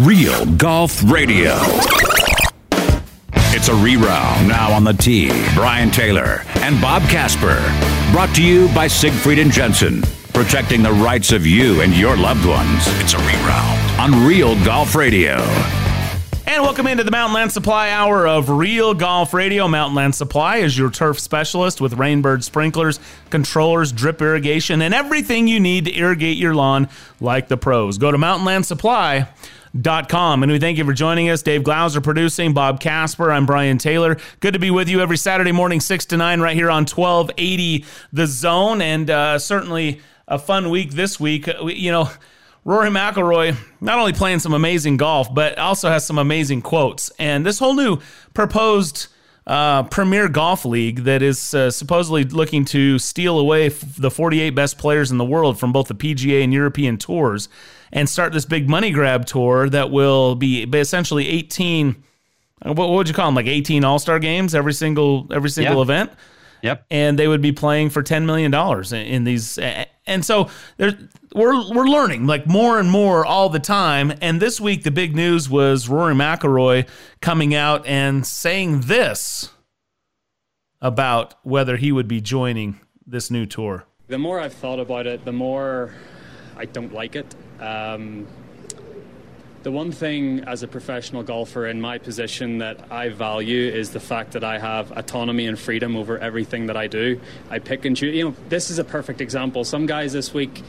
Real Golf Radio. It's a reround now on the tee. Brian Taylor and Bob Casper. Brought to you by Siegfried and Jensen. Protecting the rights of you and your loved ones. It's a reround on Real Golf Radio. And welcome into the Mountain Land Supply Hour of Real Golf Radio. Mountain Land Supply is your turf specialist with Rainbird sprinklers, controllers, drip irrigation, and everything you need to irrigate your lawn like the pros. Go to mountainlandsupply.com. And we thank you for joining us. Dave Glauser producing, Bob Casper. I'm Brian Taylor. Good to be with you every Saturday morning, 6 to 9, right here on 1280 The Zone. And uh, certainly a fun week this week. You know, Rory McIlroy not only playing some amazing golf, but also has some amazing quotes. And this whole new proposed uh, Premier Golf League that is uh, supposedly looking to steal away f- the 48 best players in the world from both the PGA and European tours and start this big money grab tour that will be essentially 18. Uh, what, what would you call them? Like 18 All Star games every single every single Yeah. event. Yep. and they would be playing for ten million dollars in, in these. And so there's we're we're learning like more and more all the time. And this week the big news was Rory McIlroy coming out and saying this about whether he would be joining this new tour. The more I've thought about it, the more I don't like it. Um, the one thing as a professional golfer in my position that I value is the fact that I have autonomy and freedom over everything that I do. I pick and choose. You know, this is a perfect example. Some guys this week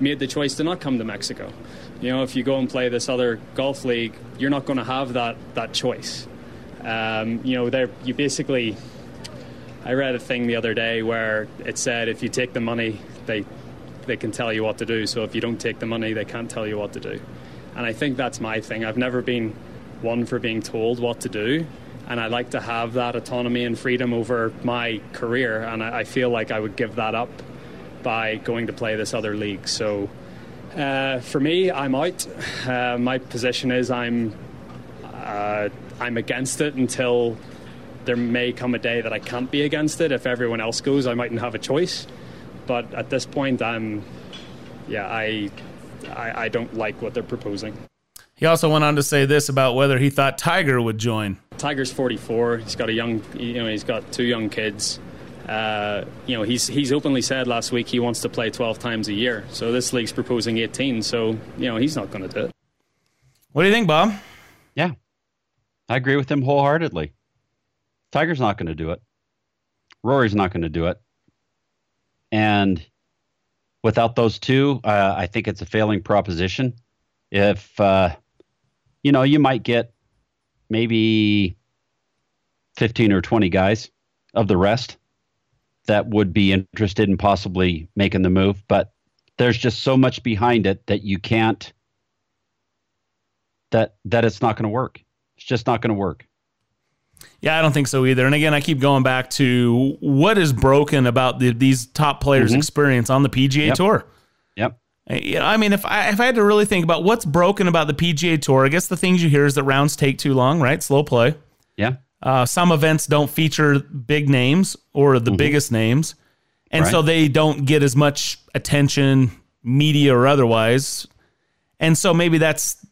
made the choice to not come to Mexico. You know, if you go and play this other golf league, you're not going to have that that choice. Um, you know, they're you basically. I read a thing the other day where it said if you take the money, they they can tell you what to do. So if you don't take the money, they can't tell you what to do. And I think that's my thing. I've never been one for being told what to do. And I like to have that autonomy and freedom over my career. And I, feel like I would give that up by going to play this other league. So uh, for me, I'm out. Uh, my position is I'm uh, I'm against it until there may come a day that I can't be against it. If everyone else goes, I mightn't have a choice. But at this point, I'm yeah, I I, I don't like what they're proposing. He also went on to say this about whether he thought Tiger would join. Tiger's 44. He's got a young, you know, he's got two young kids. Uh, you know, he's he's openly said last week he wants to play 12 times a year. So this league's proposing 18. So you know, he's not going to do it. What do you think, Bob? Yeah. I agree with him wholeheartedly. Tiger's not going to do it. Rory's not going to do it. And without those two, uh, I think it's a failing proposition. If, uh, you know, you might get maybe 15 or 20 guys of the rest that would be interested in possibly making the move, but there's just so much behind it that you can't that that it's not going to work. It's just not going to work. Yeah, I don't think so either. And again, I keep going back to what is broken about the, these top players' experience on the PGA Mm-hmm. Yep. Tour. Yep. Yeah, I mean, if I if I had to really think about what's broken about the PGA Tour, I guess the things you hear is that rounds take too long, right? Slow play. Yeah. Uh, some events don't feature big names or the biggest names, and so Mm-hmm. They don't get as much attention, media or otherwise. And so maybe that's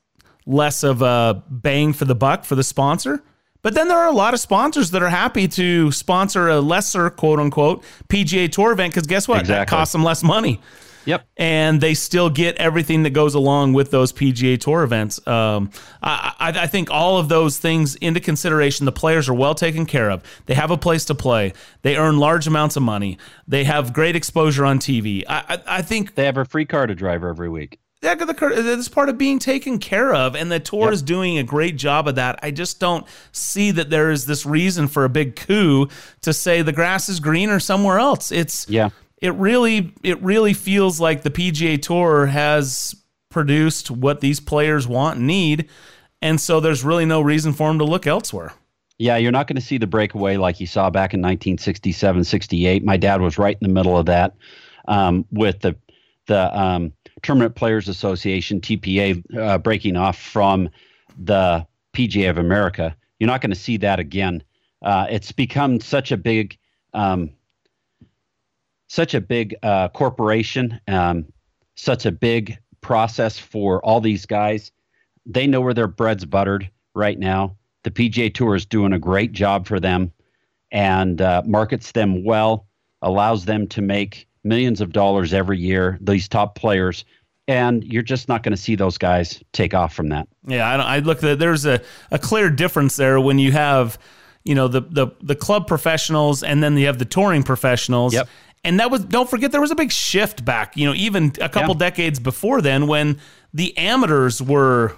less of a bang for the buck for the sponsor. But then there are a lot of sponsors that are happy to sponsor a lesser quote unquote PGA Tour event because guess what? That costs them less money Yep. and they still get everything that goes along with those PGA Tour events. Um, I, I, I think all of those things into consideration. The players are well taken care of. They have a place to play. They earn large amounts of money. They have great exposure on TV. I, I, I think They have a free car to drive every week. That that's part of being taken care of, and the tour Yep. is doing a great job of that. I just don't see that there is this reason for a big coup to say the grass is greener somewhere else. It's Yeah. it really it really feels like the PGA Tour has produced what these players want and need, and so there's really no reason for them to look elsewhere. Yeah, you're not going to see the breakaway like you saw back in 1967, 68. My dad was right in the middle of that um, with the the um, Tournament Players Association (TPA) uh, breaking off from the PGA of America. You're not going to see that again. Uh, it's become such a big, um, such a big uh, corporation, um, such a big process for all these guys they know where their bread's buttered right now. The PGA Tour is doing a great job for them and uh, markets them well, allows them to make millions of dollars every year, these top players. And you're just not going to see those guys take off from that. Yeah, I, I look at there's a, a clear difference there when you have, you know, the, the the club professionals and then you have the touring professionals. Yep. And that was don't forget there was a big shift back, you know, even a couple yeah. decades before then when the amateurs were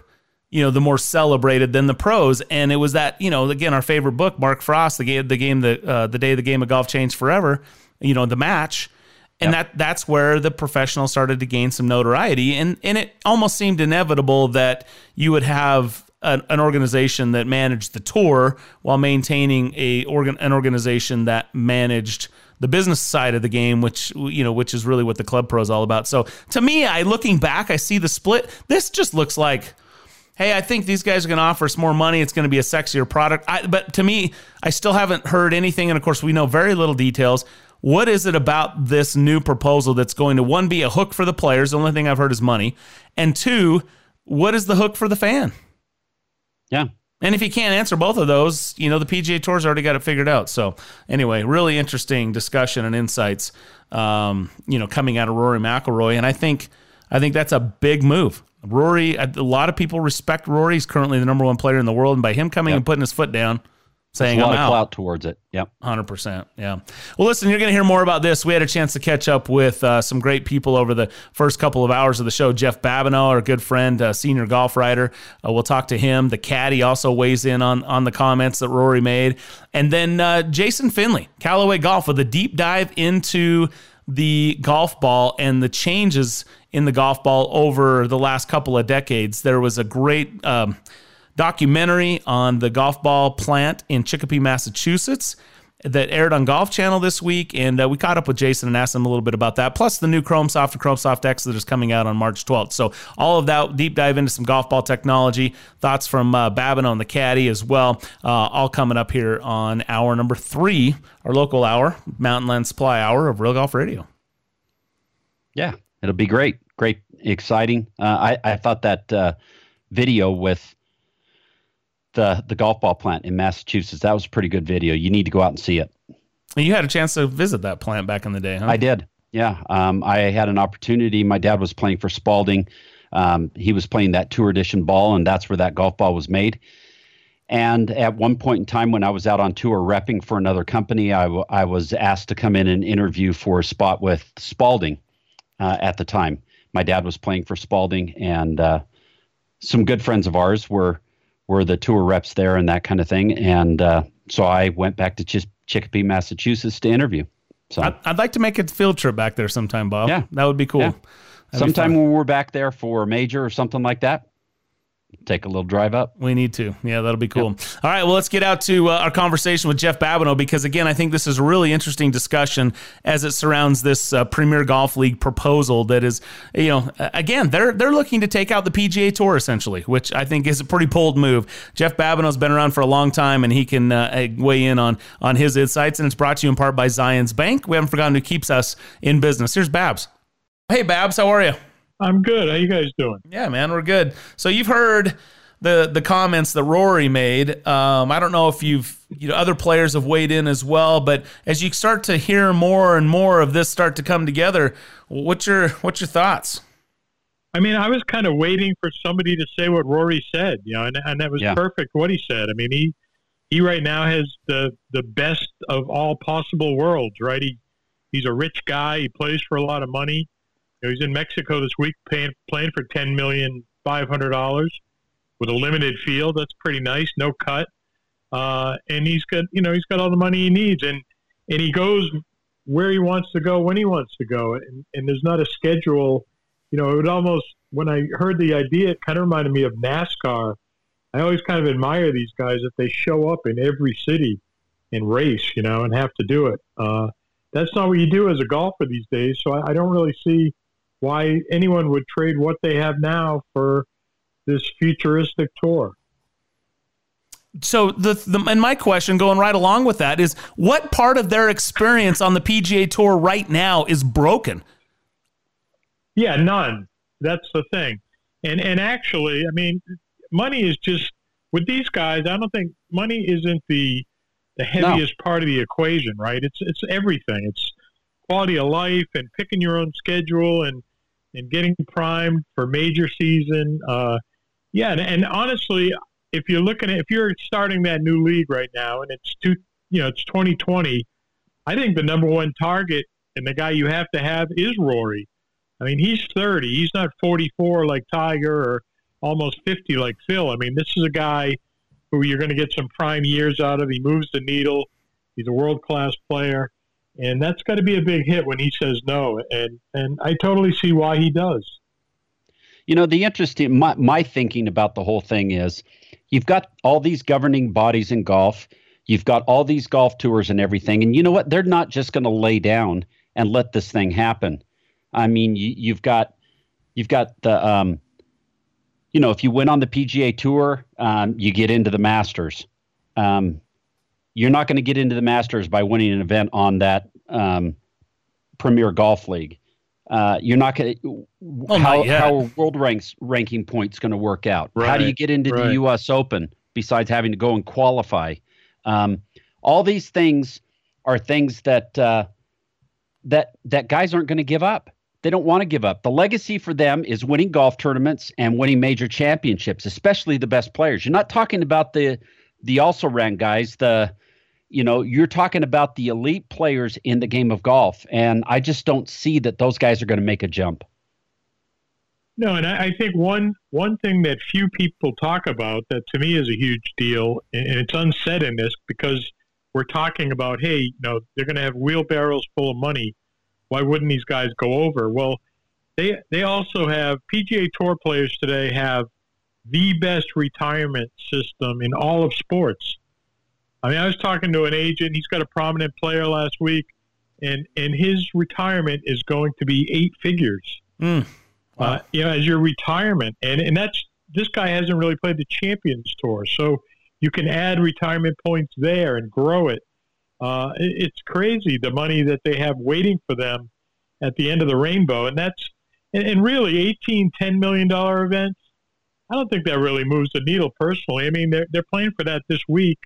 you know the more celebrated than the pros and it was that you know again our favorite book mark frost the game the game the uh, the day the game of golf changed forever you know the match and yep. that that's where the professional started to gain some notoriety and and it almost seemed inevitable that you would have an, an organization that managed the tour while maintaining a organ an organization that managed the business side of the game, which you know, which is really what the club pro is all about. So to me, I looking back, I see the split. This just looks like hey, I think these guys are going to offer us more money. It's going to be a sexier product. I, but to me, I still haven't heard anything. And of course, we know very little details. What is it about this new proposal that's going to, one, be a hook for the players? The only thing I've heard is money. And two, what is the hook for the fan? Yeah. And if you can't answer both of those, you know, the PGA Tour's already got it figured out. So, anyway, really interesting discussion and insights, um, you know, coming out of Rory McIlroy. And I think, I think that's a big move. Rory, a lot of people respect Rory. He's currently the number one player in the world, and by him coming yep. and putting his foot down, saying a lot I'm of clout towards it. Yep, hundred percent. Yeah. Well, listen, you're going to hear more about this. We had a chance to catch up with uh, some great people over the first couple of hours of the show. Jeff Babineau, our good friend, uh, senior golf writer. Uh, we'll talk to him. The caddy also weighs in on on the comments that Rory made, and then uh, Jason Finley, Callaway Golf, with a deep dive into the golf ball and the changes in the golf ball over the last couple of decades. There was a great um, documentary on the golf ball plant in Chicopee, Massachusetts that aired on Golf Channel this week, and uh, we caught up with Jason and asked him a little bit about that. Plus, the new Chrome Soft and Chrome Soft X that is coming out on March 12th. So, all of that deep dive into some golf ball technology, thoughts from uh, Babin on the caddy as well, uh, all coming up here on hour number three, our local hour, Mountain Land Supply Hour of Real Golf Radio. Yeah, it'll be great. Great, exciting. Uh, I, I thought that uh, video with the the golf ball plant in Massachusetts. That was a pretty good video. You need to go out and see it. You had a chance to visit that plant back in the day, huh? I did. Yeah, um, I had an opportunity. My dad was playing for Spalding. Um, he was playing that tour edition ball, and that's where that golf ball was made. And at one point in time, when I was out on tour repping for another company, I, w- I was asked to come in and interview for a spot with Spalding uh, at the time. My dad was playing for Spalding, and uh, some good friends of ours were were the tour reps there and that kind of thing. And uh, so I went back to Ch- Chicopee, Massachusetts to interview. So I'd, I'd, like to make a field trip back there sometime, Bob. Yeah, that would be cool. Yeah. Sometime when we're back there for a major or something like that, take a little drive up. We need to. Yeah, that'll be cool. Yep. All right, well, let's get out to uh, our conversation with Jeff Babineau because, again, I think this is a really interesting discussion as it surrounds this uh, Premier Golf League proposal that is, you know, again, they're they're looking to take out the PGA Tour essentially, which I think is a pretty bold move. Jeff Babineau's been around for a long time, and he can uh, weigh in on on his insights. And it's brought to you in part by Zions Bank. We haven't forgotten who keeps us in business. Here's Babs. Hey, Babs, how are you? I'm good. How you guys doing? Yeah, man, we're good. So you've heard the the comments that Rory made. Um, I don't know if you've you know other players have weighed in as well, but as you start to hear more and more of this start to come together, what's your what's your thoughts? I mean, I was kind of waiting for somebody to say what Rory said, you know, and, and that was yeah. perfect what he said. I mean, he he right now has the the best of all possible worlds, right? He he's a rich guy. He plays for a lot of money. Know, he's in Mexico this week paying, playing for ten million five hundred dollars with a limited field. That's pretty nice. No cut, uh, and he's got you know he's got all the money he needs, and and he goes where he wants to go when he wants to go, and, and there's not a schedule. You know, it would almost when I heard the idea, it kind of reminded me of NASCAR. I always kind of admire these guys that they show up in every city and race, you know, and have to do it. Uh, that's not what you do as a golfer these days. So I, I don't really see why anyone would trade what they have now for this futuristic tour. So the, the and my question going right along with that is what part of their experience on the PGA Tour right now is broken? Yeah, none. That's the thing. And and actually, I mean, money is just with these guys. I don't think money isn't the the heaviest no. part of the equation, right? It's it's everything. It's quality of life and picking your own schedule and and getting primed for major season. Uh, yeah, and, and honestly, if you're looking at if you're starting that new league right now and it's two, you know, it's 2020, I think the number one target and the guy you have to have is Rory. I mean, he's 30. He's not 44 like Tiger or almost 50 like Phil. I mean, this is a guy who you're going to get some prime years out of. He moves the needle. He's a world class player, and that's got to be a big hit when he says no. And and I totally see why he does. You know, the interesting my, my thinking about the whole thing is, you've got all these governing bodies in golf. You've got all these golf tours and everything, and you know what? They're not just going to lay down and let this thing happen. I mean, you, you've got you've got the um, you know, if you win on the PGA Tour, um, you get into the Masters. Um, you're not going to get into the Masters by winning an event on that um, Premier Golf League. Uh, you're not going to oh how how world ranks ranking points going to work out. Right, how do you get into right. the U.S. Open besides having to go and qualify? Um, all these things are things that uh, that that guys aren't going to give up. They don't want to give up. The legacy for them is winning golf tournaments and winning major championships, especially the best players. You're not talking about the the also ran guys, the you know, you're talking about the elite players in the game of golf. And I just don't see that those guys are going to make a jump. No, and I, I think one one thing that few people talk about that to me is a huge deal, and it's unsaid in this because we're talking about, hey, you know, they're going to have wheelbarrows full of money why wouldn't these guys go over? Well, they they also have PGA Tour players today have the best retirement system in all of sports. I mean, I was talking to an agent. He's got a prominent player last week, and and his retirement is going to be eight figures. Mm. Wow. Uh, you know, as your retirement, and and that's this guy hasn't really played the Champions Tour, so you can add retirement points there and grow it. Uh, it's crazy the money that they have waiting for them at the end of the rainbow, and that's and, and really 18, 10 million dollar events. I don't think that really moves the needle personally. I mean, they're they're playing for that this week.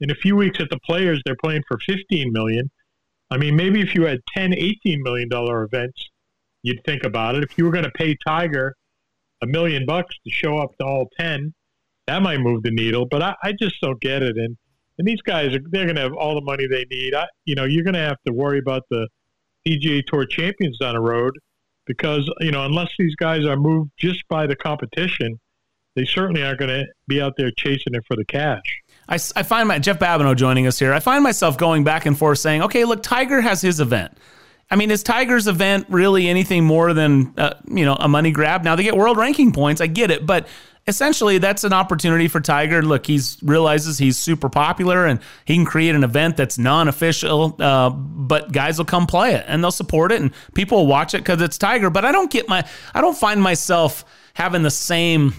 In a few weeks at the Players, they're playing for 15 million. I mean, maybe if you had 10, 18 million dollar events, you'd think about it. If you were going to pay Tiger a million bucks to show up to all 10, that might move the needle. But I, I just don't get it. And and these guys are they're going to have all the money they need. I, you know, you're going to have to worry about the PGA Tour champions down the road because you know unless these guys are moved just by the competition, they certainly aren't going to be out there chasing it for the cash. I, I find my Jeff Babineau joining us here. I find myself going back and forth saying, okay, look, Tiger has his event. I mean, is Tiger's event really anything more than uh, you know a money grab? Now they get world ranking points, I get it, but essentially that's an opportunity for Tiger. Look, he's realizes he's super popular and he can create an event that's non-official, uh, but guys will come play it and they'll support it and people will watch it because it's Tiger. But I don't get my, I don't find myself having the same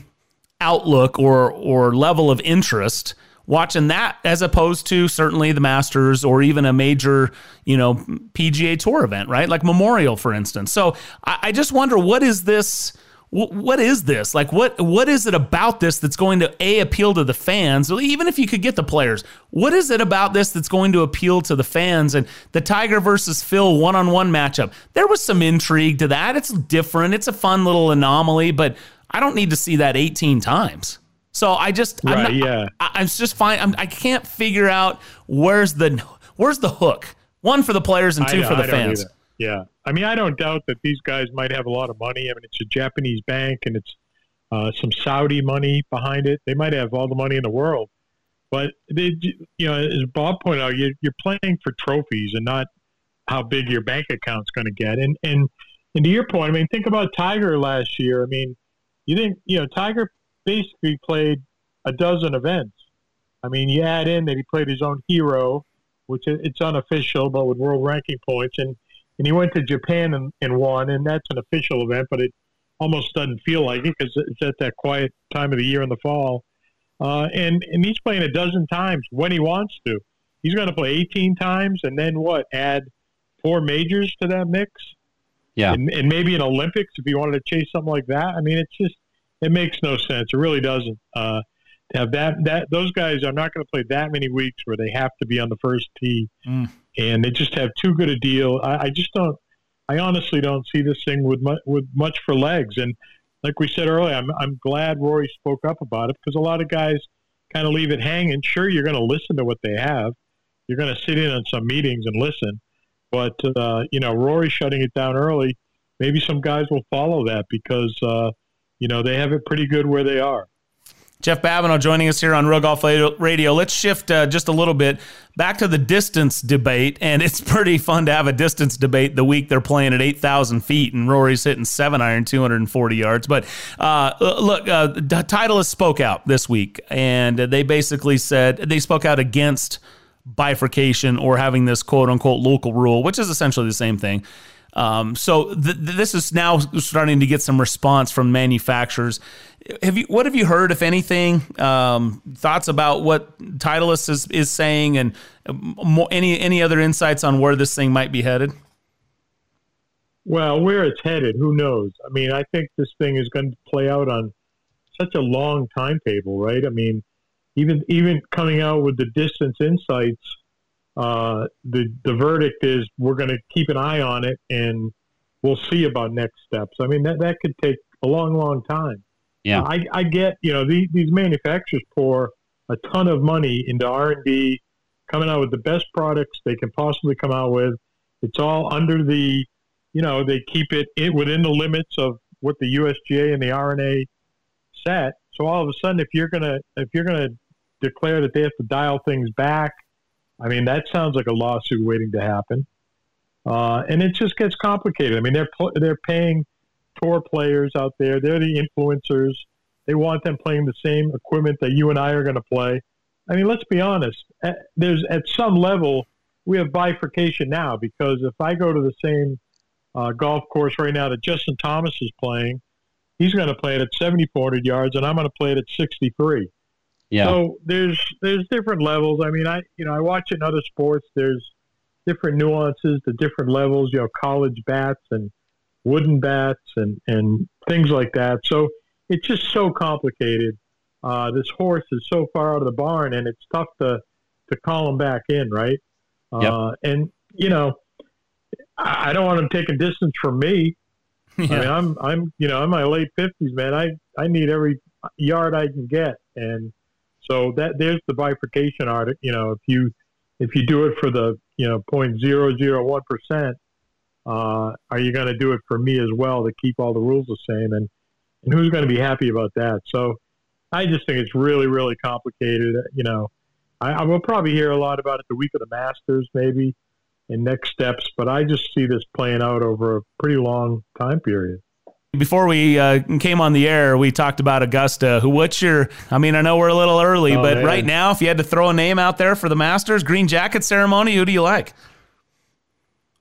outlook or or level of interest watching that as opposed to certainly the Masters or even a major, you know, PGA Tour event, right? Like Memorial, for instance. So I, I just wonder what is this what is this? Like, what what is it about this that's going to a appeal to the fans? Even if you could get the players, what is it about this that's going to appeal to the fans? And the Tiger versus Phil one on one matchup, there was some intrigue to that. It's different. It's a fun little anomaly, but I don't need to see that 18 times. So I just, right, not, yeah, I, I'm just fine. I'm, I can not figure out where's the where's the hook. One for the players and two for the fans. Yeah. I mean, I don't doubt that these guys might have a lot of money. I mean, it's a Japanese bank and it's uh, some Saudi money behind it. They might have all the money in the world. But, they, you know, as Bob pointed out, you're, you're playing for trophies and not how big your bank account's going to get. And, and, and to your point, I mean, think about Tiger last year. I mean, you think, you know, Tiger basically played a dozen events. I mean, you add in that he played his own hero, which it's unofficial, but with world ranking points. And and he went to Japan and, and won, and that's an official event, but it almost doesn't feel like it because it's at that quiet time of the year in the fall. Uh, and and he's playing a dozen times when he wants to. He's going to play 18 times, and then what? Add four majors to that mix. Yeah, and, and maybe an Olympics if he wanted to chase something like that. I mean, it's just it makes no sense. It really doesn't. Uh, to have that that those guys are not going to play that many weeks where they have to be on the first tee, mm. and they just have too good a deal. I, I just don't. I honestly don't see this thing with much, with much for legs. And like we said earlier, I'm I'm glad Rory spoke up about it because a lot of guys kind of leave it hanging. Sure, you're going to listen to what they have. You're going to sit in on some meetings and listen, but uh, you know Rory shutting it down early. Maybe some guys will follow that because uh, you know they have it pretty good where they are. Jeff Babineau joining us here on Real Golf Radio. Let's shift uh, just a little bit back to the distance debate, and it's pretty fun to have a distance debate the week they're playing at eight thousand feet, and Rory's hitting seven iron, two hundred and forty yards. But uh, look, uh, Titleist spoke out this week, and they basically said they spoke out against bifurcation or having this quote unquote local rule, which is essentially the same thing. Um, so th- this is now starting to get some response from manufacturers. Have you? What have you heard, if anything? Um, thoughts about what Titleist is, is saying, and more, any any other insights on where this thing might be headed? Well, where it's headed, who knows? I mean, I think this thing is going to play out on such a long timetable, right? I mean, even even coming out with the distance insights, uh, the the verdict is we're going to keep an eye on it and we'll see about next steps. I mean, that that could take a long, long time. Yeah, I, I get you know these, these manufacturers pour a ton of money into R and D, coming out with the best products they can possibly come out with. It's all under the, you know, they keep it in, within the limits of what the USGA and the R&A set. So all of a sudden, if you're gonna if you're gonna declare that they have to dial things back, I mean that sounds like a lawsuit waiting to happen. Uh, and it just gets complicated. I mean they're they're paying tour players out there. They're the influencers. They want them playing the same equipment that you and I are going to play. I mean, let's be honest. There's at some level we have bifurcation now because if I go to the same uh, golf course right now that Justin Thomas is playing, he's going to play it at 7,400 yards, and I'm going to play it at 63. Yeah. So there's there's different levels. I mean, I you know I watch in other sports. There's different nuances to different levels. You know, college bats and wooden bats and, and things like that. So it's just so complicated. Uh, this horse is so far out of the barn, and it's tough to to call him back in, right? Yep. Uh, and you know, I, don't want him taking distance from me. Yeah. I mean, I'm I'm you know I'm my late fifties, man. I I need every yard I can get, and so that there's the bifurcation art. You know, if you if you do it for the you know point zero zero one percent, uh, are you going to do it for me as well to keep all the rules the same? And, and who's going to be happy about that? So I just think it's really, really complicated. You know, I, I will probably hear a lot about it the week of the Masters, maybe, and next steps, but I just see this playing out over a pretty long time period. Before we uh, came on the air, we talked about Augusta. Who? What's your? I mean, I know we're a little early, oh, but man. right now, if you had to throw a name out there for the Masters green jacket ceremony, who do you like?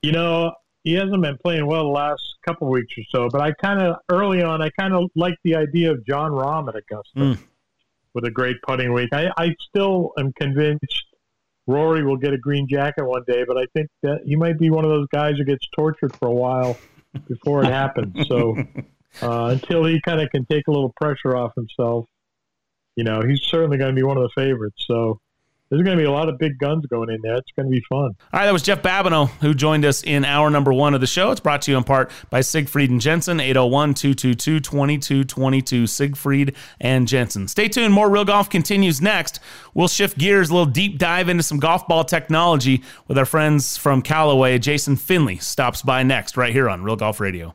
You know, he hasn't been playing well the last couple weeks or so. But I kind of early on, I kind of like the idea of Jon Rahm at Augusta mm. with a great putting week. I, I still am convinced Rory will get a green jacket one day, but I think that he might be one of those guys who gets tortured for a while before it happens. So uh, until he kind of can take a little pressure off himself, you know, he's certainly going to be one of the favorites. So there's going to be a lot of big guns going in there. It's going to be fun. All right, that was Jeff Babineau who joined us in hour number one of the show. It's brought to you in part by Siegfried and Jensen, 801 222 2222. Siegfried and Jensen. Stay tuned. More Real Golf continues next. We'll shift gears, a little deep dive into some golf ball technology with our friends from Callaway. Jason Finley stops by next, right here on Real Golf Radio.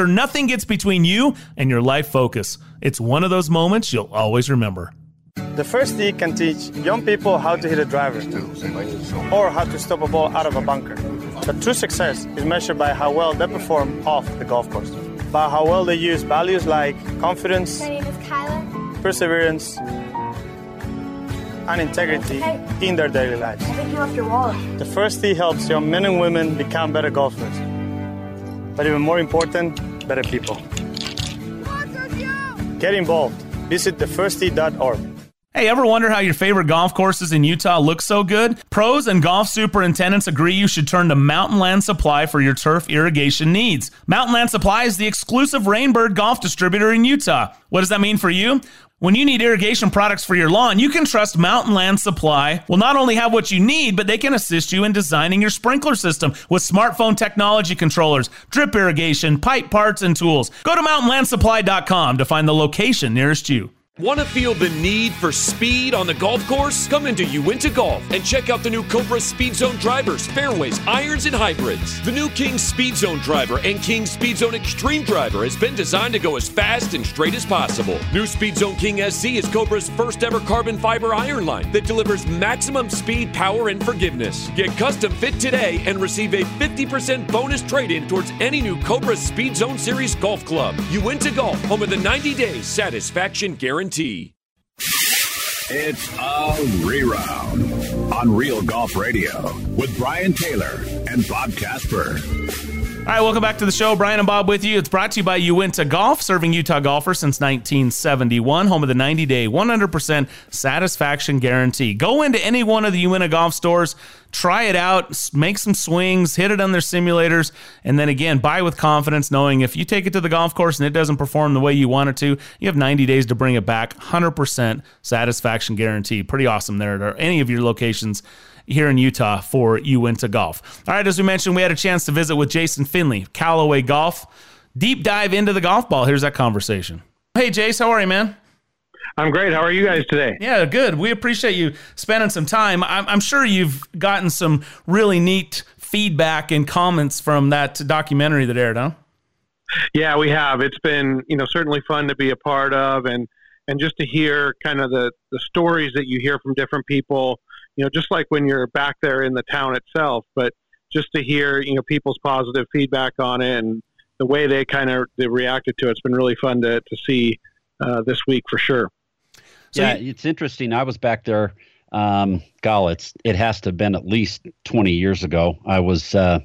sure nothing gets between you and your life focus. It's one of those moments you'll always remember. The first tee can teach young people how to hit a driver or how to stop a ball out of a bunker. But true success is measured by how well they perform off the golf course, by how well they use values like confidence, perseverance, and integrity hey, in their daily lives. I think you left your wallet. The first tee helps young men and women become better golfers. But even more important, better people. Get involved. Visit thefirsttee.org. Hey, ever wonder how your favorite golf courses in Utah look so good? Pros and golf superintendents agree you should turn to Mountain Land Supply for your turf irrigation needs. Mountain Land Supply is the exclusive Rainbird golf distributor in Utah. What does that mean for you? When you need irrigation products for your lawn, you can trust Mountain Land Supply will not only have what you need, but they can assist you in designing your sprinkler system with smartphone technology controllers, drip irrigation, pipe parts, and tools. Go to mountainlandsupply.com to find the location nearest you. Want to feel the need for speed on the golf course? Come into Uinta Golf and check out the new Cobra Speed Zone drivers, fairways, irons, and hybrids. The new King Speed Zone driver and King Speed Zone Extreme driver has been designed to go as fast and straight as possible. New Speed Zone King SC is Cobra's first ever carbon fiber iron line that delivers maximum speed, power, and forgiveness. Get custom fit today and receive a 50% bonus trade in towards any new Cobra Speed Zone Series golf club. Uinta Golf, home of the 90 day satisfaction guarantee guarantee. It's a reround on Real Golf Radio with Brian Taylor and Bob Casper. All right, welcome back to the show. Brian and Bob with you. It's brought to you by Uinta Golf, serving Utah golfers since 1971, home of the 90 day 100% satisfaction guarantee. Go into any one of the Uinta Golf stores, try it out, make some swings, hit it on their simulators, and then again, buy with confidence, knowing if you take it to the golf course and it doesn't perform the way you want it to, you have 90 days to bring it back. 100% satisfaction guarantee. Pretty awesome there at any of your locations here in Utah for Uinta Golf. All right, as we mentioned, we had a chance to visit with Jason Finley, Callaway Golf. Deep dive into the golf ball. Here's that conversation. Hey, Jace, how are you, man? I'm great. How are you guys today? Yeah, good. We appreciate you spending some time. I'm, I'm sure you've gotten some really neat feedback and comments from that documentary that aired, huh? Yeah, we have. It's been, you know, certainly fun to be a part of and and just to hear kind of the the stories that you hear from different people you know, just like when you're back there in the town itself, but just to hear, you know, people's positive feedback on it and the way they kind of they reacted to it, it's been really fun to, to see uh, this week for sure. So yeah, you, it's interesting. I was back there. Um, golly, it's, it has to have been at least 20 years ago. I was, uh,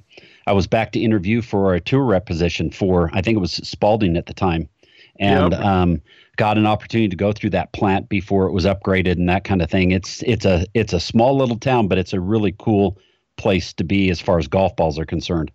I was back to interview for a tour rep position for, I think it was Spalding at the time. And, yep. um, got an opportunity to go through that plant before it was upgraded and that kind of thing. It's it's a it's a small little town, but it's a really cool place to be as far as golf balls are concerned.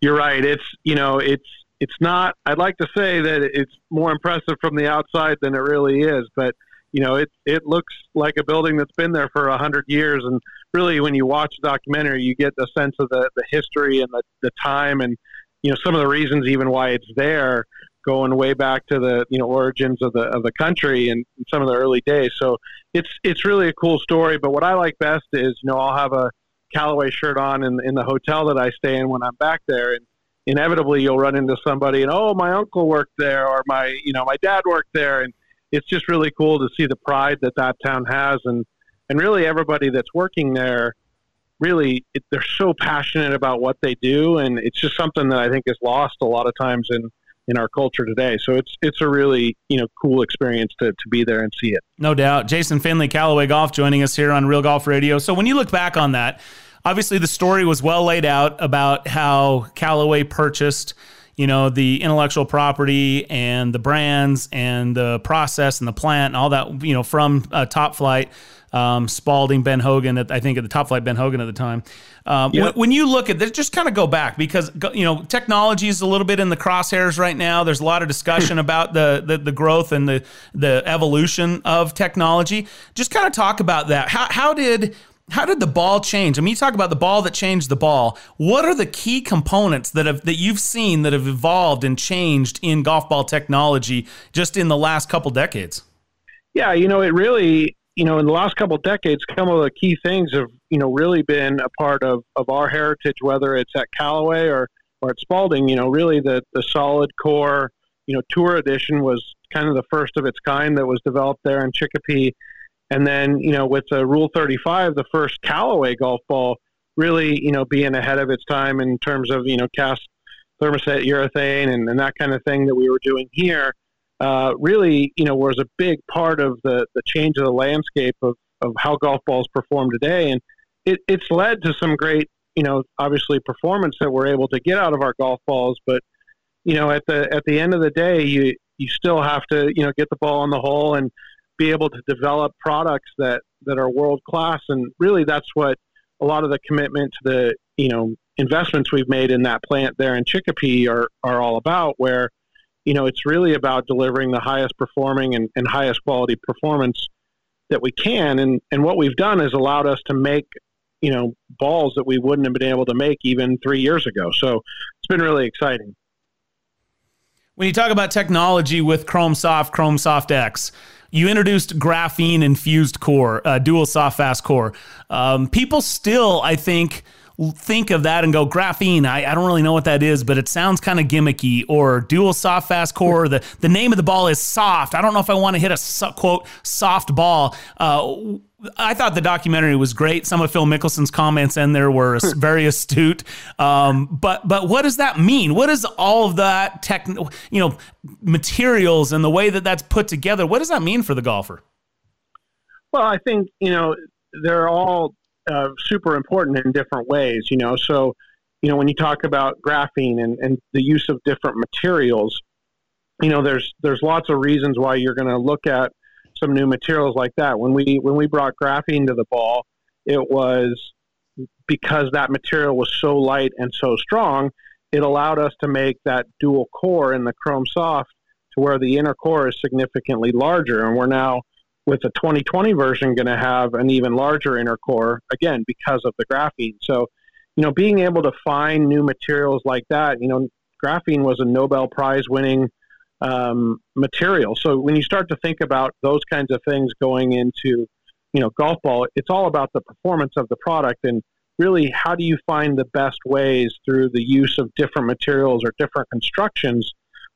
You're right. It's you know it's it's not. I'd like to say that it's more impressive from the outside than it really is, but you know, it it looks like a building that's been there for a hundred years, and really, when you watch the documentary, you get the sense of the the history and the the time, and you know, some of the reasons even why it's there, going way back to the you know origins of the of the country and some of the early days. So it's it's really a cool story. But what I like best is, you know, I'll have a Callaway shirt on in in the hotel that I stay in when I'm back there, and inevitably you'll run into somebody and oh my uncle worked there or my you know my dad worked there and it's just really cool to see the pride that that town has and and really everybody that's working there really it, they're so passionate about what they do and it's just something that I think is lost a lot of times in in our culture today. So it's it's a really you know cool experience to, to be there and see it. No doubt. Jason Finley, Callaway Golf, joining us here on Real Golf Radio. So when you look back on that, obviously the story was well laid out about how Callaway purchased you know the intellectual property and the brands and the process and the plant and all that you know from uh, Top-Flite um, Spalding, Ben Hogan, at, I think at the Top-Flite, Ben Hogan at the time. Um, yep. when, when, you look at this, just kind of go back because you know technology is a little bit in the crosshairs right now. There's a lot of discussion about the, the, the growth and the the evolution of technology. Just kind of talk about that. How how did how did the ball change? I mean, you talk about the ball that changed the ball. What are the key components that have that you've seen that have evolved and changed in golf ball technology just in the last couple decades? Yeah, you know, it really, you know, in the last couple of decades, some of the key things have, you know, really been a part of, of our heritage, whether it's at Callaway or, or at Spalding. You know, really the the solid core, you know, tour edition was kind of the first of its kind that was developed there in Chicopee and then, you know, with the Rule 35, the first Callaway golf ball really, you know, being ahead of its time in terms of, you know, cast thermoset urethane and, and that kind of thing that we were doing here, uh, really, you know, was a big part of the, the change of the landscape of, of how golf balls perform today. And it, it's led to some great, you know, obviously performance that we're able to get out of our golf balls. But, you know, at the, at the end of the day, you, you still have to, you know, get the ball in the hole and, be able to develop products that that are world class and really that's what a lot of the commitment to the you know investments we've made in that plant there in Chicopee are are all about where you know it's really about delivering the highest performing and, and highest quality performance that we can. And and what we've done is allowed us to make you know balls that we wouldn't have been able to make even three years ago. So it's been really exciting. When you talk about technology with chrome soft chrome soft x you introduced graphene infused core, uh, dual soft fast core. Um, people still, I think, think of that and go graphene. I, I don't really know what that is, but it sounds kind of gimmicky. Or dual soft fast core. The the name of the ball is soft. I don't know if I want to hit a so, quote soft ball. Uh, I thought the documentary was great. Some of Phil Mickelson's comments in there were very astute. Um, but but what does that mean? What is all of that tech, you know, materials and the way that that's put together? What does that mean for the golfer? Well, I think you know they're all uh, super important in different ways. You know, so you know when you talk about graphene and, and the use of different materials, you know, there's there's lots of reasons why you're going to look at some new materials like that. When we when we brought graphene to the ball, it was because that material was so light and so strong, it allowed us to make that dual core in the Chrome Soft to where the inner core is significantly larger, and we're now with the 2020 version going to have an even larger inner core again because of the graphene. So, you know, being able to find new materials like that, you know, graphene was a Nobel Prize winning um, material. So when you start to think about those kinds of things going into, you know, golf ball, it's all about the performance of the product and really how do you find the best ways through the use of different materials or different constructions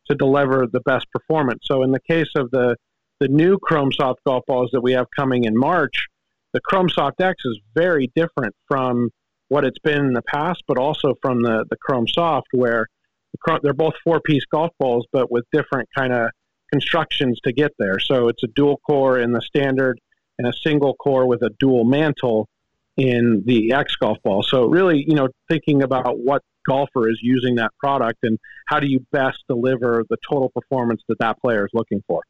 to deliver the best performance. So in the case of the the new Chrome Soft golf balls that we have coming in March, the Chrome Soft X is very different from what it's been in the past, but also from the, the Chrome Soft, where they're both four piece golf balls, but with different kind of constructions to get there. So it's a dual core in the standard and a single core with a dual mantle in the X golf ball. So really, you know, thinking about what golfer is using that product and how do you best deliver the total performance that that player is looking for.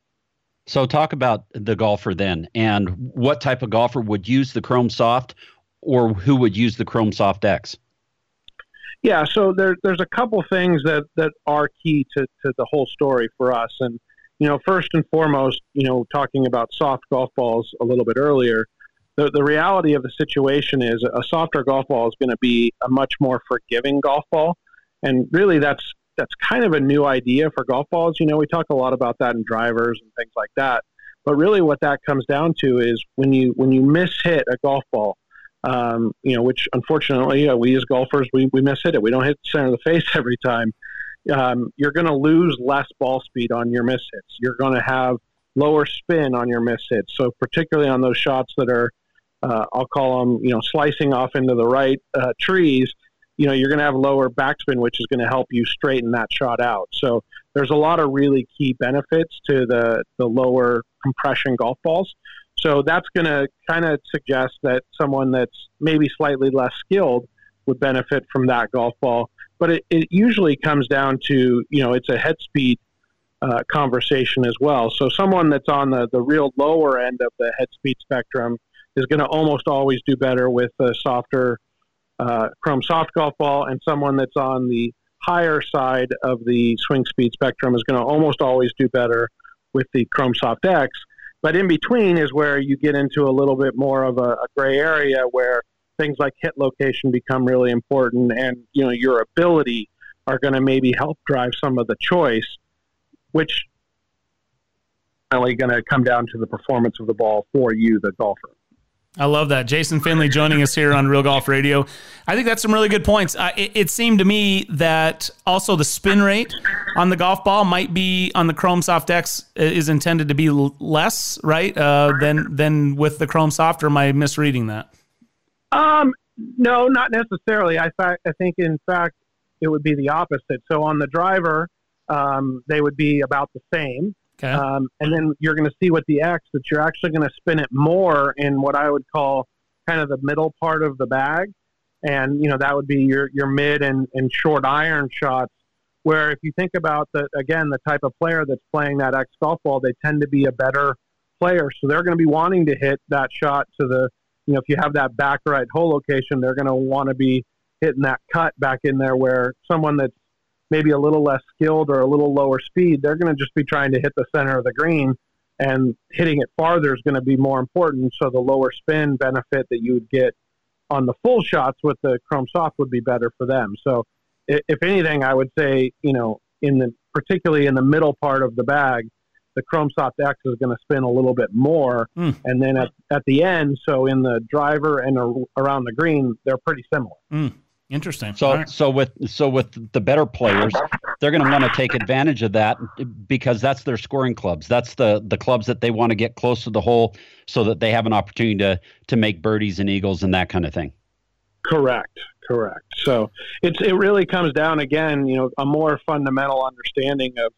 So talk about the golfer then and what type of golfer would use the Chrome Soft or who would use the Chrome Soft X? Yeah, so there, there's a couple things that, that are key to, to the whole story for us. And, you know, first and foremost, you know, talking about soft golf balls a little bit earlier, the, the reality of the situation is a softer golf ball is going to be a much more forgiving golf ball. And really, that's that's kind of a new idea for golf balls. You know, we talk a lot about that in drivers and things like that. But really, what that comes down to is when you when you miss hit a golf ball, um, you know, which unfortunately we as golfers we, we miss hit it. We don't hit the center of the face every time. Um, you're going to lose less ball speed on your miss hits. You're going to have lower spin on your miss hits. So particularly on those shots that are, uh, I'll call them, you know, slicing off into the right uh, trees you know you're going to have lower backspin, which is going to help you straighten that shot out. So there's a lot of really key benefits to the the lower compression golf balls. So that's going to kind of suggest that someone that's maybe slightly less skilled would benefit from that golf ball. But it, it usually comes down to you know it's a head speed uh, conversation as well. So someone that's on the the real lower end of the head speed spectrum is going to almost always do better with a softer uh, Chrome Soft Golf Ball, and someone that's on the higher side of the swing speed spectrum is going to almost always do better with the Chrome Soft X. But in between is where you get into a little bit more of a, a gray area where things like hit location become really important, and you know your ability are going to maybe help drive some of the choice, which really going to come down to the performance of the ball for you, the golfer. I love that. Jason Finley joining us here on Real Golf Radio. I think that's some really good points. Uh, it, it, seemed to me that also the spin rate on the golf ball might be on the Chrome Soft X uh, is intended to be less, right, uh, than than with the Chrome Soft. Or am I misreading that? Um, no, not necessarily. I fact, I think in fact it would be the opposite. So on the driver, um, they would be about the same. Okay. Um, and then you're going to see with the X that you're actually going to spin it more in what I would call kind of the middle part of the bag. And, you know, that would be your, your mid and, and short iron shots. Where if you think about the, again, the type of player that's playing that X golf ball, they tend to be a better player. So they're going to be wanting to hit that shot to the, you know, if you have that back right hole location, they're going to want to be hitting that cut back in there where someone that's maybe a little less skilled or a little lower speed, they're going to just be trying to hit the center of the green, and hitting it farther is going to be more important. So the lower spin benefit that you would get on the full shots with the Chrome Soft would be better for them. So if anything, I would say you know in the particularly in the middle part of the bag, the Chrome Soft X is going to spin a little bit more, mm. and then at, at the end, so in the driver and around the green, they're pretty similar. Mm. Interesting. So right. so with so with the better players, they're going to want to take advantage of that because that's their scoring clubs. That's the the clubs that they want to get close to the hole so that they have an opportunity to to make birdies and eagles and that kind of thing. Correct. Correct. So it's it really comes down again, you know, a more fundamental understanding of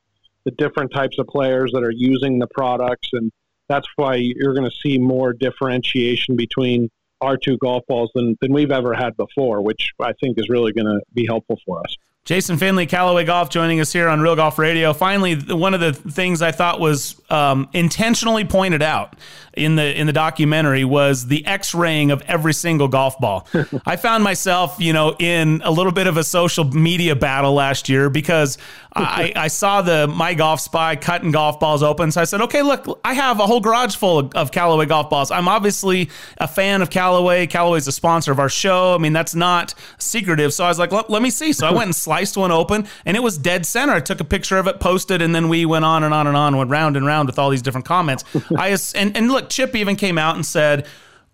the different types of players that are using the products and that's why you're going to see more differentiation between our two golf balls than, than we've ever had before, which I think is really going to be helpful for us. Jason Finley, Callaway Golf, joining us here on Real Golf Radio. Finally, one of the things I thought was um, intentionally pointed out in the in the documentary was the X-raying of every single golf ball. I found myself, you know, in a little bit of a social media battle last year because I, I, saw the My Golf Spy cutting golf balls open. So I said, okay, look, I have a whole garage full of, of Callaway golf balls. I'm obviously a fan of Callaway. Callaway's a sponsor of our show. I mean, that's not secretive. So I was like, let, let me see. So I went and sliced one open, and it was dead center. I took a picture of it, posted, and then we went on and on and on, went round and round with all these different comments. I and, and look, Chip even came out and said,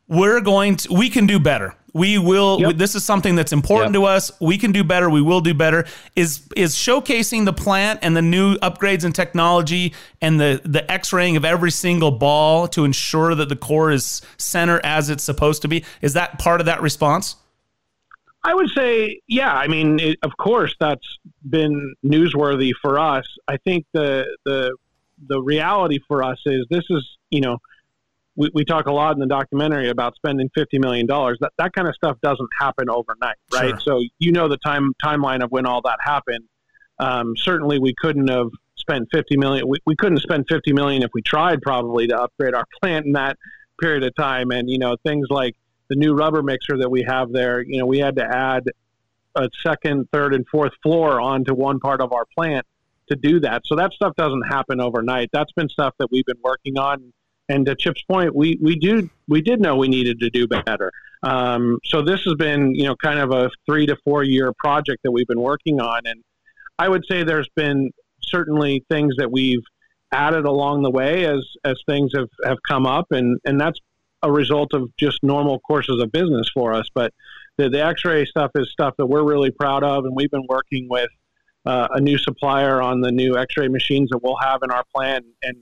we're going to, we can do better. We will. Yep. This is something that's important yep. to us. We can do better. We will do better. Is is showcasing the plant and the new upgrades in technology and the the X-raying of every single ball to ensure that the core is center as it's supposed to be. Is that part of that response? I would say, yeah. I mean, it, of course, that's been newsworthy for us. I think the the the reality for us is this is you know we, we talk a lot in the documentary about spending fifty million dollars. That that kind of stuff doesn't happen overnight, right? Sure. So you know the time timeline of when all that happened. Um, certainly, we couldn't have spent fifty million. We, we couldn't spend fifty million if we tried, probably, to upgrade our plant in that period of time. And you know things like the new rubber mixer that we have there. You know, we had to add a second, third, and fourth floor onto one part of our plant to do that. So that stuff doesn't happen overnight. That's been stuff that we've been working on. And to Chip's point, we, we do we did know we needed to do better. Um, so this has been you know kind of a three to four year project that we've been working on, and I would say there's been certainly things that we've added along the way as as things have, have come up, and and that's a result of just normal courses of business for us. But the, the X-ray stuff is stuff that we're really proud of, and we've been working with uh, a new supplier on the new X-ray machines that we'll have in our plant, and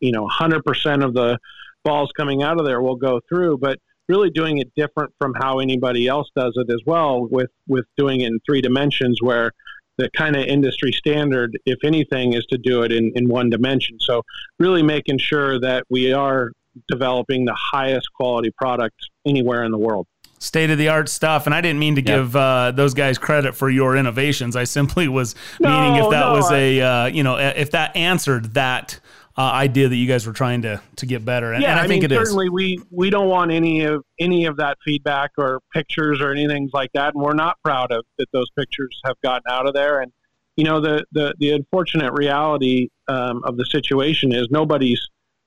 you know, 100% of the balls coming out of there will go through, but really doing it different from how anybody else does it as well with with doing it in three dimensions where the kind of industry standard, if anything, is to do it in, in one dimension. So, really making sure that we are developing the highest quality product anywhere in the world. State of the art stuff, and I didn't mean to yep. give uh, those guys credit for your innovations. I simply was no, meaning if that no, was I, a uh, you know if that answered that uh, idea that you guys were trying to to get better. And, yeah, and I, I, think mean, it certainly is. we we don't want any of any of that feedback or pictures or anything like that, and we're not proud of that those pictures have gotten out of there. And you know, the the the unfortunate reality um, of the situation is nobody's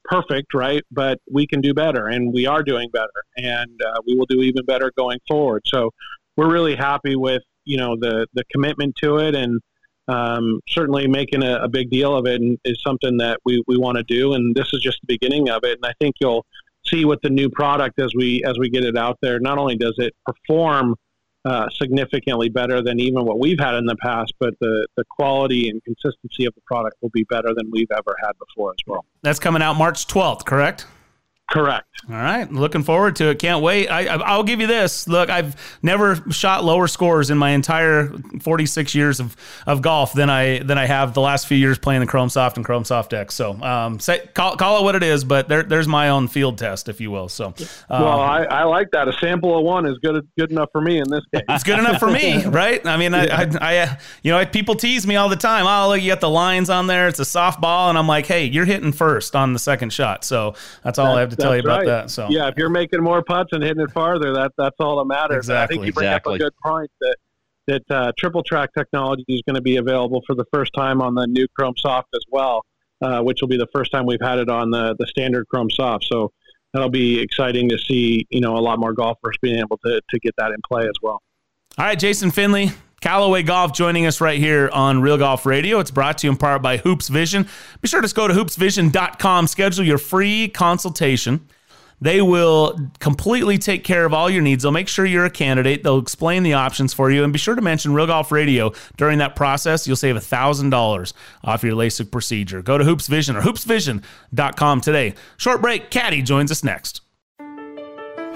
perfect, right? But we can do better, and we are doing better, and uh, we will do even better going forward. So we're really happy with you know the the commitment to it and um, certainly making a, a, big deal of it is something that we, we want to do. And this is just the beginning of it. And I think you'll see with the new product as we as we get it out there. Not only does it perform uh, significantly better than even what we've had in the past, but the, the quality and consistency of the product will be better than we've ever had before as well. That's coming out March 12th, correct? Correct. All right, looking forward to it. Can't wait. I, will give you this. Look, I've never shot lower scores in my entire 46 years of, of golf than I than I have the last few years playing the Chrome Soft and Chrome Soft X. So, um, say, call, call it what it is, but there, there's my own field test, if you will. So, um, well, I, I, like that. A sample of one is good good enough for me in this case. It's good enough for me, right? I mean, yeah. I, I, I, you know, people tease me all the time. Oh, look, you got the lines on there. It's a softball, and I'm like, hey, you're hitting first on the second shot. So that's all I have to tell you about right. that. So yeah, if you're making more putts and hitting it farther, that that's all that matters. Exactly. I think you bring exactly. up a good point that that uh, triple track technology is going to be available for the first time on the new Chrome Soft as well, uh, which will be the first time we've had it on the the standard Chrome Soft. So that'll be exciting to see. You know, a lot more golfers being able to to get that in play as well. All right, Jason Finley, Callaway Golf joining us right here on Real Golf Radio. It's brought to you in part by Hoopes Vision. Be sure to go to hoopesvision.com, schedule your free consultation. They will completely take care of all your needs. They'll make sure you're a candidate. They'll explain the options for you. And be sure to mention Real Golf Radio during that process. You'll save $1,000 off your LASIK procedure. Go to Hoopes Vision or hoopesvision.com today. Short break. Caddy joins us next.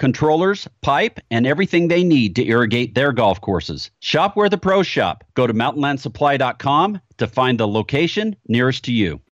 controllers, pipe, and everything they need to irrigate their golf courses. Shop where the pros shop. Go to mountainlandsupply.com to find the location nearest to you.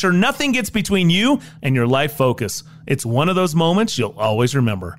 sure nothing gets between you and your life focus. It's one of those moments you'll always remember.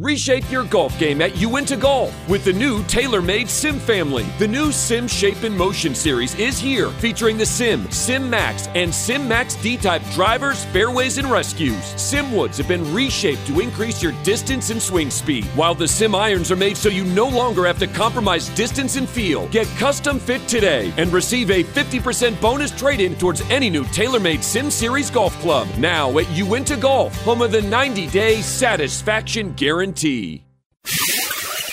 Reshape your golf game at Uinta Golf with the new TaylorMade Sim family. The new Sim Shape and Motion series is here, featuring the Sim, Sim Max, and Sim Max D-type drivers, fairways, and rescues. Sim woods have been reshaped to increase your distance and swing speed, while the Sim irons are made so you no longer have to compromise distance and feel. Get custom fit today and receive a 50% bonus trade-in towards any new TaylorMade Sim Series golf club. Now at Uinta Golf, home of the 90-day satisfaction guarantee guarantee.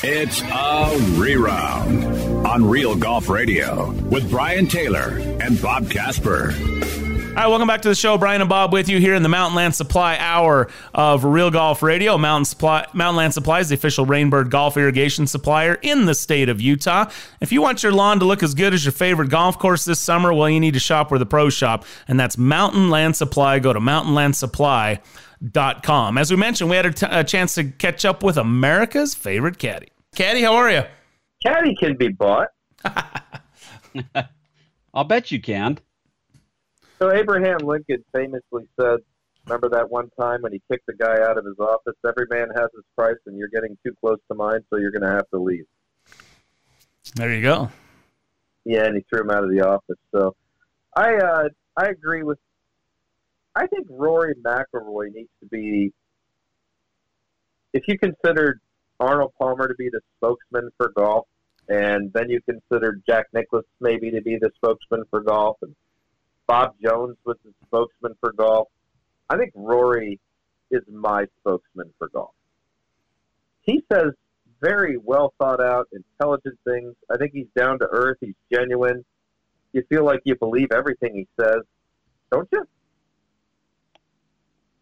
It's a reround on Real Golf Radio with Brian Taylor and Bob Casper. All right, welcome back to the show. Brian and Bob with you here in the Mountain Land Supply Hour of Real Golf Radio. Mountain Supply, Mountain Land Supply is the official Rainbird golf irrigation supplier in the state of Utah. If you want your lawn to look as good as your favorite golf course this summer, well, you need to shop where the pros shop, and that's Mountain Land Supply. Go to Mountain Land Supply com. As we mentioned, we had a, t- a chance to catch up with America's favorite caddy. Caddy, how are you? Caddy can be bought. I'll bet you can. So Abraham Lincoln famously said, remember that one time when he kicked the guy out of his office? Every man has his price, and you're getting too close to mine, so you're going to have to leave. There you go. Yeah, and he threw him out of the office. So I uh, I agree with I think Rory McIlroy needs to be. If you consider Arnold Palmer to be the spokesman for golf, and then you consider Jack Nicklaus maybe to be the spokesman for golf, and Bob Jones was the spokesman for golf, I think Rory is my spokesman for golf. He says very well thought out, intelligent things. I think he's down to earth. He's genuine. You feel like you believe everything he says, don't you?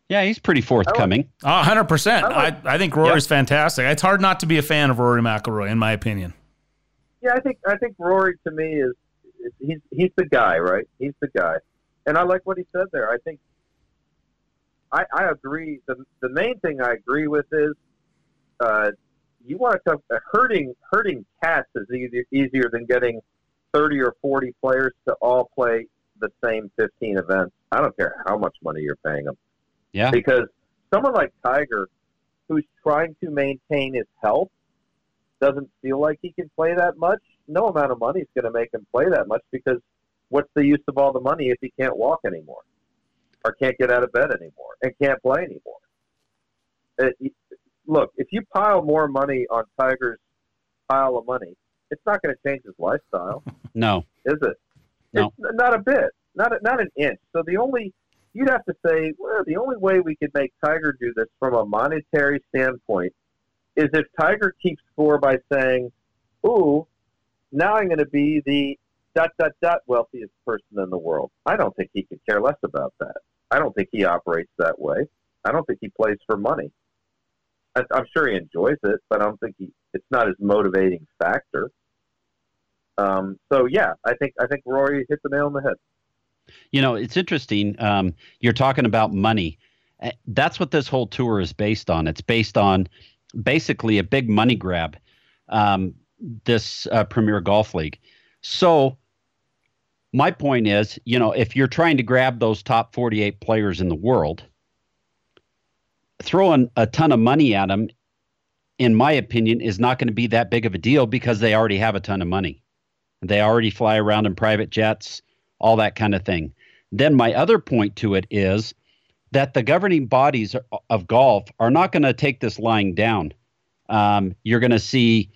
Yeah, he's pretty forthcoming. Oh, 100%. I, I think Rory's yep. fantastic. It's hard not to be a fan of Rory McIlroy, in my opinion. Yeah, I think I think Rory to me is, is he's he's the guy, right? He's the guy, and I like what he said there. I think I, I agree. The the main thing I agree with is uh, you want to come uh, hurting hurting cats is easier easier than getting thirty or forty players to all play the same fifteen events. I don't care how much money you're paying them. Yeah. Because someone like Tiger, who's trying to maintain his health, doesn't feel like he can play that much. No amount of money is going to make him play that much because what's the use of all the money if he can't walk anymore, or can't get out of bed anymore, and can't play anymore? It, uh, look, if you pile more money on Tiger's pile of money, it's not going to change his lifestyle. No, is it? No, it's not a bit, not a, not an inch. So the only you'd have to say, well, the only way we could make Tiger do this from a monetary standpoint is if Tiger keeps score by saying, "Ooh, now I'm going to be the dot dot dot wealthiest person in the world." I don't think he could care less about that. I don't think he operates that way. I don't think he plays for money. I, am sure he enjoys it, but I don't think he. It's not his motivating factor. Um, so yeah, I think I think Rory hit the nail on the head. You know, it's interesting. Um, you're talking about money. Eh, that's what this whole tour is based on. It's based on basically a big money grab. Um, this uh, Premier Golf League. So my point is, you know, if you're trying to grab those top 48 players in the world, throwing a ton of money at them, in my opinion, is not going to be that big of a deal because they already have a ton of money. They already fly around in private jets, all that kind of thing. Then my other point to it is that the governing bodies of golf are not going to take this lying down. Um, you're going to see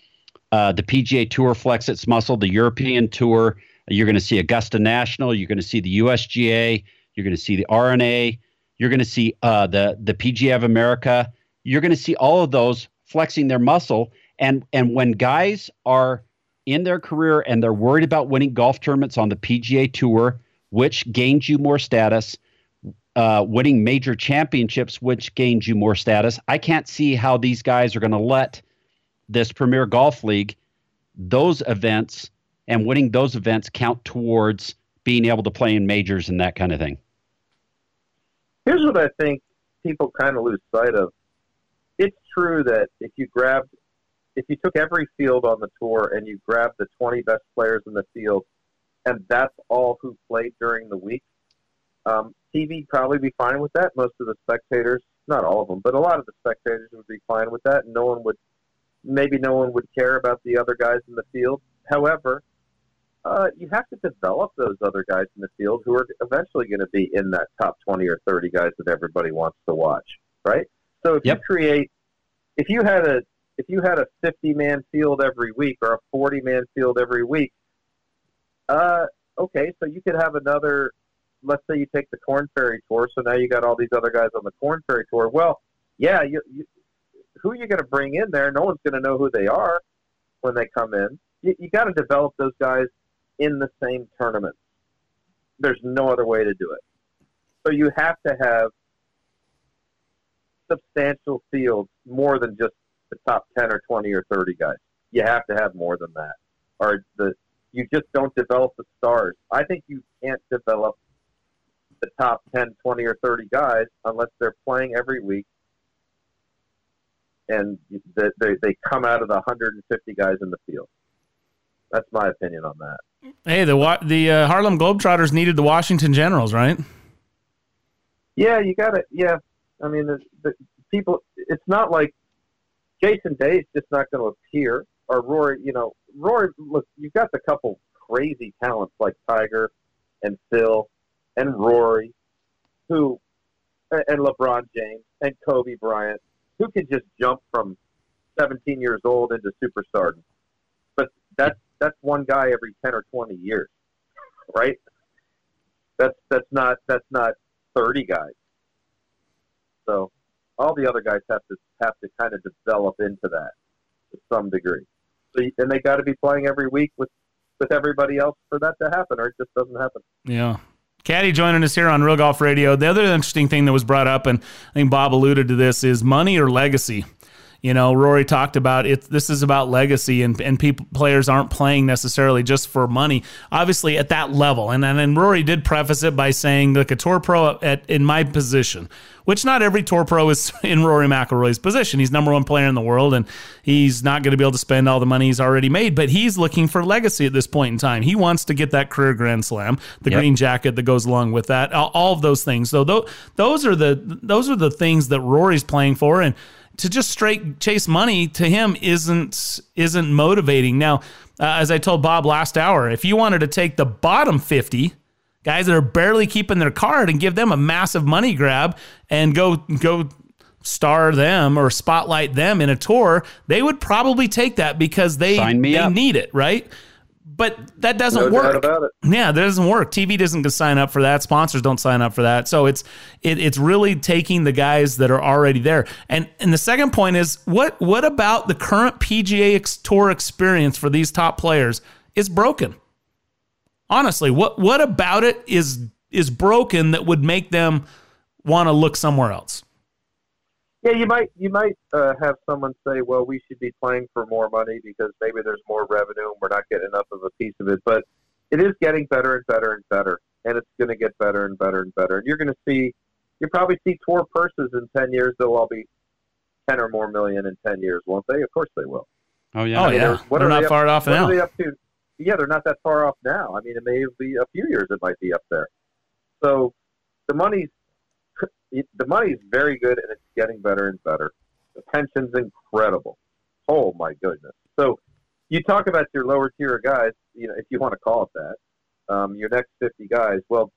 uh, the PGA Tour flex its muscle, the European Tour. You're going to see Augusta National. You're going to see the USGA. You're going to see the R&A. You're going to see uh, the the PGA of America. You're going to see all of those flexing their muscle. And and when guys are in their career and they're worried about winning golf tournaments on the PGA Tour, which gains you more status, uh, winning major championships, which gains you more status. I can't see how these guys are going to let this Premier Golf League, those events and winning those events count towards being able to play in majors and that kind of thing. Here's what I think people kind of lose sight of. It's true that if you grabbed, if you took every field on the tour and you grabbed the 20 best players in the field, and that's all who played during the week, um, TV probably be fine with that. Most of the spectators, not all of them, but a lot of the spectators would be fine with that. No one would, maybe no one would care about the other guys in the field. However, uh, you have to develop those other guys in the field who are eventually going to be in that top 20 or 30 guys that everybody wants to watch, right? So if yep. you create, if you had a, if you had a 50 man field every week or a 40 man field every week, uh, okay, so you could have another let's say you take the Corn Ferry Tour, so now you got all these other guys on the Corn Ferry Tour. Well, yeah, you, you, who are you going to bring in there? No one's going to know who they are when they come in. You, you got to develop those guys in the same tournament. There's no other way to do it. So you have to have substantial fields more than just the top 10 or 20 or 30 guys. You have to have more than that. Or the you just don't develop the stars. I think you can't develop the top 10, 20, or 30 guys unless they're playing every week and they, they, they come out of the 150 guys in the field. That's my opinion on that. Hey, the the uh, Harlem Globetrotters needed the Washington Generals, right? Yeah, you got it. Yeah, I mean, the, the people. It's not like Jason Day's just not going to appear, or Rory. You know, Rory. Look, you've got the couple crazy talents like Tiger and Phil and Rory, who and LeBron James and Kobe Bryant, who can just jump from 17 years old into superstardom. But that's that's one guy every 10 or 20 years, right? That's that's not that's not 30 guys. So all the other guys have to have to kind of develop into that to some degree. So and they got to be playing every week with with everybody else for that to happen, or it just doesn't happen. Yeah, Caddy joining us here on Real Golf Radio. The other interesting thing that was brought up, and I think Bob alluded to this, is money or legacy. You know, Rory talked about it. This is about legacy, and and people players aren't playing necessarily just for money. Obviously, at that level, and and, and Rory did preface it by saying, "Look, a tour pro at in my position, which not every tour pro is in Rory McIlroy's position. He's number one player in the world, and he's not going to be able to spend all the money he's already made. But he's looking for legacy at this point in time. He wants to get that career Grand Slam, the yep. green jacket that goes along with that, all, of those things. So th- those are the those are the things that Rory's playing for, and to just straight chase money to him isn't isn't motivating. Now, uh, as I told Bob last hour, if you wanted to take the bottom 50 guys that are barely keeping their card and give them a massive money grab and go go star them or spotlight them in a tour, they would probably take that because they they up. need it, right? But that doesn't no work. Yeah, that doesn't work. TV doesn't sign up for that. Sponsors don't sign up for that. So it's it, it's really taking the guys that are already there. And and the second point is what what about the current PGA Tour experience for these top players is broken? Honestly, what what about it is is broken that would make them want to look somewhere else? Yeah, you might you might uh, have someone say, "Well, we should be playing for more money because maybe there's more revenue and we're not getting enough of a piece of it." But it is getting better and better and better, and it's going to get better and better and better. And you're going to see, you probably see tour purses in ten years. They'll all be ten or more million in ten years, won't they? Of course they will. Oh yeah, oh yeah. What they're are not they far off what now. Are they up to? Yeah, they're not that far off now. I mean, it may be a few years. It might be up there. So the money's the money is very good and it's getting better and better. The pension's incredible. Oh my goodness. So you talk about your lower tier guys, you know, if you want to call it that, um, your next 50 guys, well,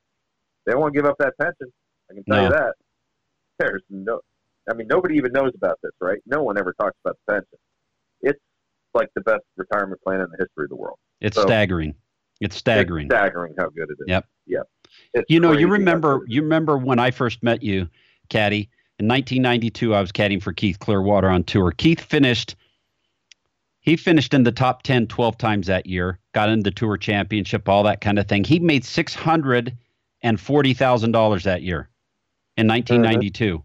they won't give up that pension. I can tell No. you that. There's no, I mean, nobody even knows about this, right? No one ever talks about the pension. It's like the best retirement plan in the history of the world. It's So- staggering. It's staggering. It's staggering how good it is. Yep. Yep. It's you know, you crazy how remember you remember when I first met you, Caddy. In 1992, I was caddying for Keith Clearwater on tour. Keith finished he finished in the top 10 12 times that year, got into the tour championship, all that kind of thing. He made $640,000 that year in 1992.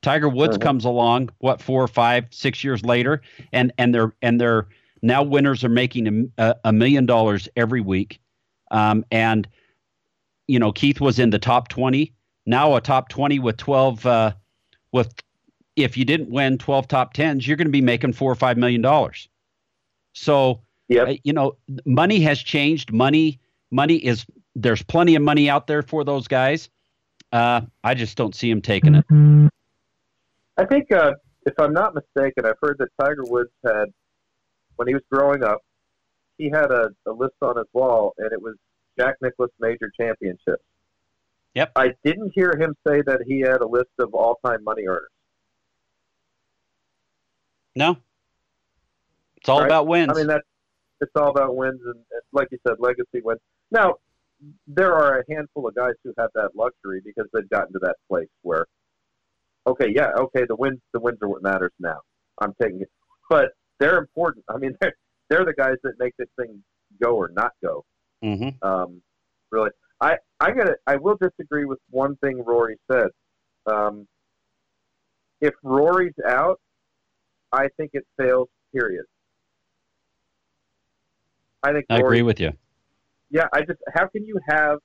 Tiger Woods Mhm. comes along, what four or five, six years later, and and they're and they're now winners are making a, a million dollars every week, um, and you know Keith was in the top twenty. Now a top twenty with twelve uh, with if you didn't win twelve top tens, you're going to be making four or five million dollars. So Yep. uh, you know money has changed. Money money is there's plenty of money out there for those guys. Uh, I just don't see him taking it. I think, uh, if I'm not mistaken, I've heard that Tiger Woods had, when he was growing up, he had a, a list on his wall, and it was Jack Nicklaus Major Championships. Yep. I didn't hear him say that he had a list of all-time money earners. No, it's all Right. about wins. I mean, that's it's all about wins, and and like you said, legacy wins. Now, there are a handful of guys who have that luxury because they've gotten to that place where, okay, yeah, okay, the wins, the wins are what matters now. I'm taking it, but they're important. I mean, they're they're the guys that make this thing go or not go. Hmm Um, really, I I gotta I will disagree with one thing Rory said. Um, if Rory's out, I think it fails. Period. I think I Rory agree with you. yeah, I just how can you have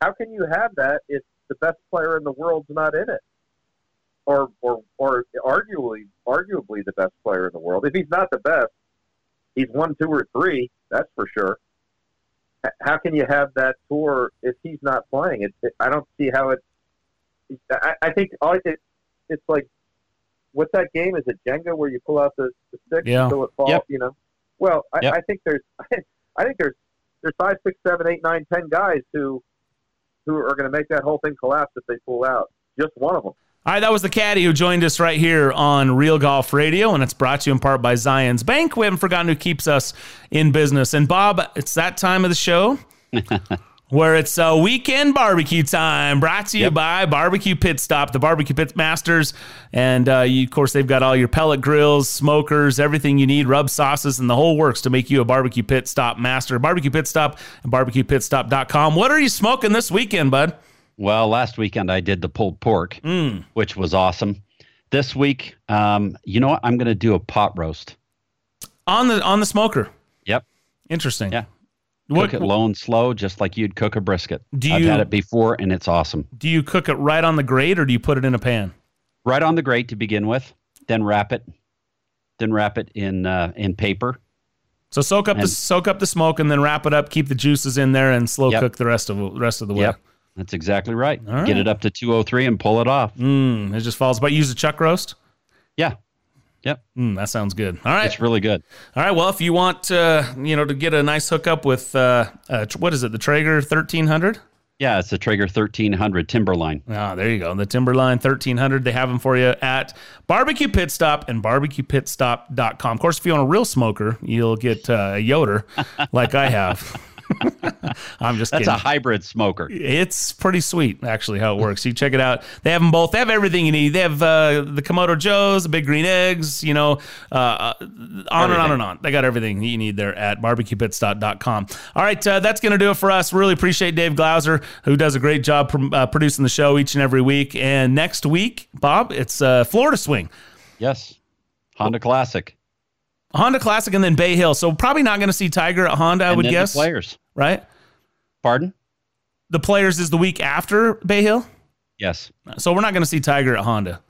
how can you have that if the best player in the world's not in it? Or or or arguably arguably the best player in the world. If he's not the best, he's one, two, or three, that's for sure. How can you have that tour if he's not playing? It, it, I don't see how it. I, I think all it, it's like, what's that game? Is it Jenga where you pull out the, the stick Yeah. until it falls? Yep. You know. Well, I, Yep. I think there's, I think there's there's five, six, seven, eight, nine, ten guys who who are going to make that whole thing collapse if they pull out. Just one of them. All right, that was the caddy who joined us right here on Real Golf Radio, and it's brought to you in part by Zions Bank. We haven't forgotten who keeps us in business. And Bob, it's that time of the show where it's a weekend barbecue time, brought to you Yep. by Barbecue Pit Stop, the Barbecue Pit Masters, and uh, you, of course they've got all your pellet grills, smokers, everything you need, rub sauces, and the whole works to make you a Barbecue Pit Stop master. Barbecue Pit Stop and barbecuepitstop.com. What are you smoking this weekend, bud? Well, last weekend I did the pulled pork, Mm. which was awesome. This week, um, you know what? I'm going to do a pot roast. On the on the smoker. Yep. Interesting. Yeah. What, cook it low and slow, just like you'd cook a brisket. Do I've you- had it before, and it's awesome. do you cook it right on the grate or do you put it in a pan? Right on the grate to begin with, then wrap it, then wrap it in uh, in paper. So soak up the soak up the smoke and then wrap it up. Keep the juices in there and slow Yep. cook the rest of the rest of the way. Yep, that's exactly right. Right. Get it up to 203 and pull it off. Mm, it just falls. But use a chuck roast. Yeah, yep, Mm, that sounds good. All right. it's really good. All right. Well, if you want, uh, you know, to get a nice hookup with uh, uh, what is it, the Traeger thirteen hundred? Yeah, it's the Traeger 1300 Timberline. Ah, there you go. The Timberline 1300. They have them for you at Barbecue Pit Stop and barbecuepitstop.com. Of course, if you want a real smoker, you'll get uh, a Yoder like I have. I'm just That's kidding. a hybrid smoker. It's pretty sweet, actually, how it works. You check it out. They have them both. They have everything you need. They have uh, the Kamado Joes, the Big Green Eggs, you know, uh, on and on and on. They got everything you need there at barbecuepitstop.com. All right, uh, that's going to do it for us. Really appreciate Dave Glauser, who does a great job pr- uh, producing the show each and every week. And next week, Bob, it's uh, Florida Swing. Yes. Honda Classic. Honda Classic and then Bay Hill. So probably not going to see Tiger at Honda, I And would guess. players. Right? Pardon? The players is the week after Bay Hill. Yes. So we're not going to see Tiger at Honda.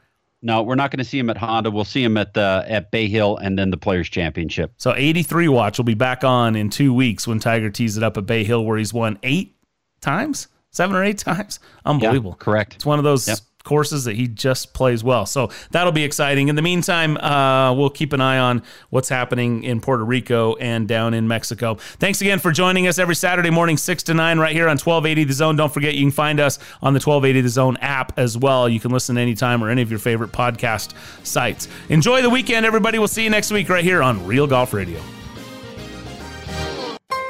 No, we're not going to see him at Honda. We'll see him at the at Bay Hill and then the Players Championship. So 83 watch will be back on in two weeks when Tiger tees it up at Bay Hill, where he's won eight times, seven or eight times. Unbelievable. correct. It's one of those Yep. Courses that he just plays well. So that'll be exciting. In the meantime, uh, we'll keep an eye on what's happening in Puerto Rico and down in Mexico. Thanks again for joining us every Saturday morning, 6 to 9, right here on 1280 The Zone. Don't forget, you can find us on the 1280 The Zone app as well. You can listen anytime or any of your favorite podcast sites. Enjoy the weekend, everybody. We'll see you next week right here on Real Golf Radio.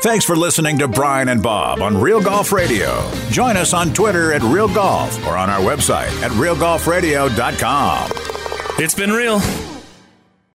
Thanks for listening to Brian and Bob on Real Golf Radio. Join us on Twitter at Real Golf or on our website at realgolfradio.com. It's been real.